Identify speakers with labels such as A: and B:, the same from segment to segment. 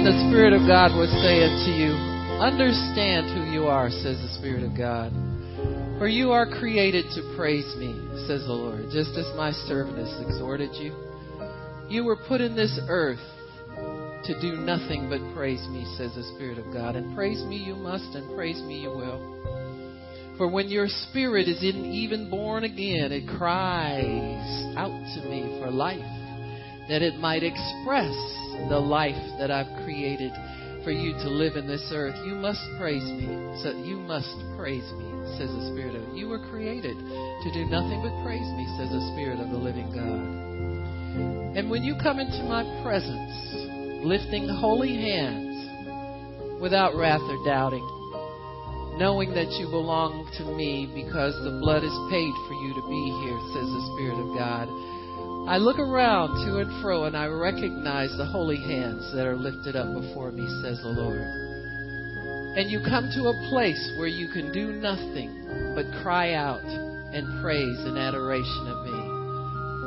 A: And the Spirit of God was saying to you, Understand who you are, says the Spirit of God. For you are created to praise me, says the Lord, just as my servant has exhorted you. You were put in this earth to do nothing but praise me, says the Spirit of God. And praise me you must, and praise me you will. For when your spirit is in, even born again, it cries out to me for life, that it might express the life that I've created for you to live in this earth. You must praise me. So you must praise me, says the Spirit of you were created to do nothing but praise me, says the Spirit of the living God. And when you come into my presence, lifting holy hands without wrath or doubting, knowing that you belong to me because the blood is paid for you to be here, says the Spirit of God. I look around to and fro and I recognize the holy hands that are lifted up before me, says the Lord. And you come to a place where you can do nothing but cry out and praise and adoration of me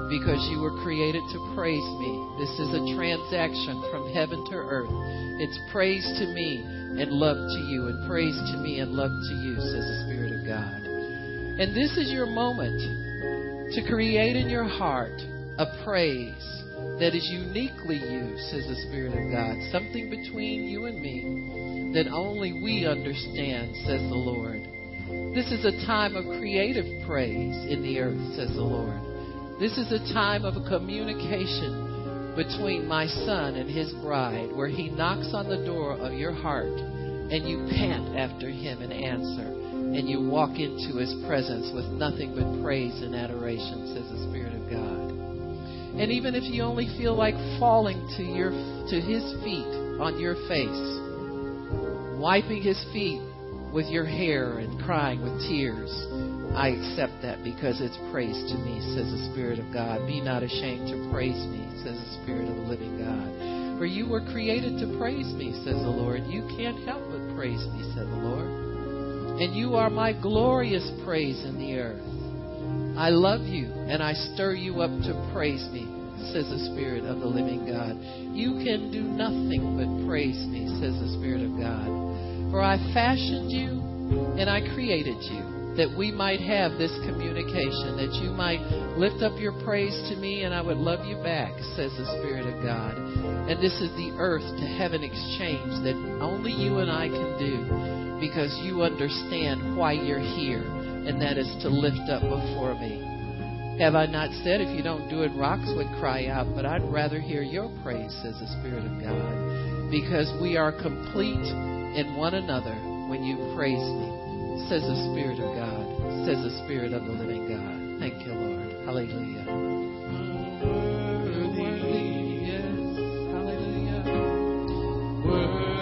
A: because you were created to praise me. This is a transaction from heaven to earth. It's praise to me and love to you, and praise to me and love to you, says the Spirit of God. And this is your moment to create in your heart a praise that is uniquely you, says the Spirit of God. Something between you and me that only we understand, says the Lord. This is a time of creative praise in the earth, says the Lord. This is a time of communication between my son and his bride, where he knocks on the door of your heart and you pant after him and answer, and you walk into his presence with nothing but praise and adoration, says the Spirit of God. And even if you only feel like falling to your to his feet on your face, wiping his feet with your hair and crying with tears, I accept that because it's praise to me, says the Spirit of God. Be not ashamed to praise me, says the Spirit of the living God. For you were created to praise me, says the Lord. You can't help but praise me, said the Lord. And you are my glorious praise in the earth. I love you and I stir you up to praise me, says the Spirit of the living God. You can do nothing but praise me, says the Spirit of God. For I fashioned you and I created you that we might have this communication, that you might lift up your praise to me and I would love you back, says the Spirit of God. And this is the earth to heaven exchange that only you and I can do because you understand why you're here, and that is to lift up before me. Have I not said if you don't do it, rocks would cry out, but I'd rather hear your praise, says the Spirit of God, because we are complete in one another when you praise me, says the Spirit of God, says the Spirit of the living God. Thank you, Lord. Hallelujah. Worthy, yes. Hallelujah. Worthy.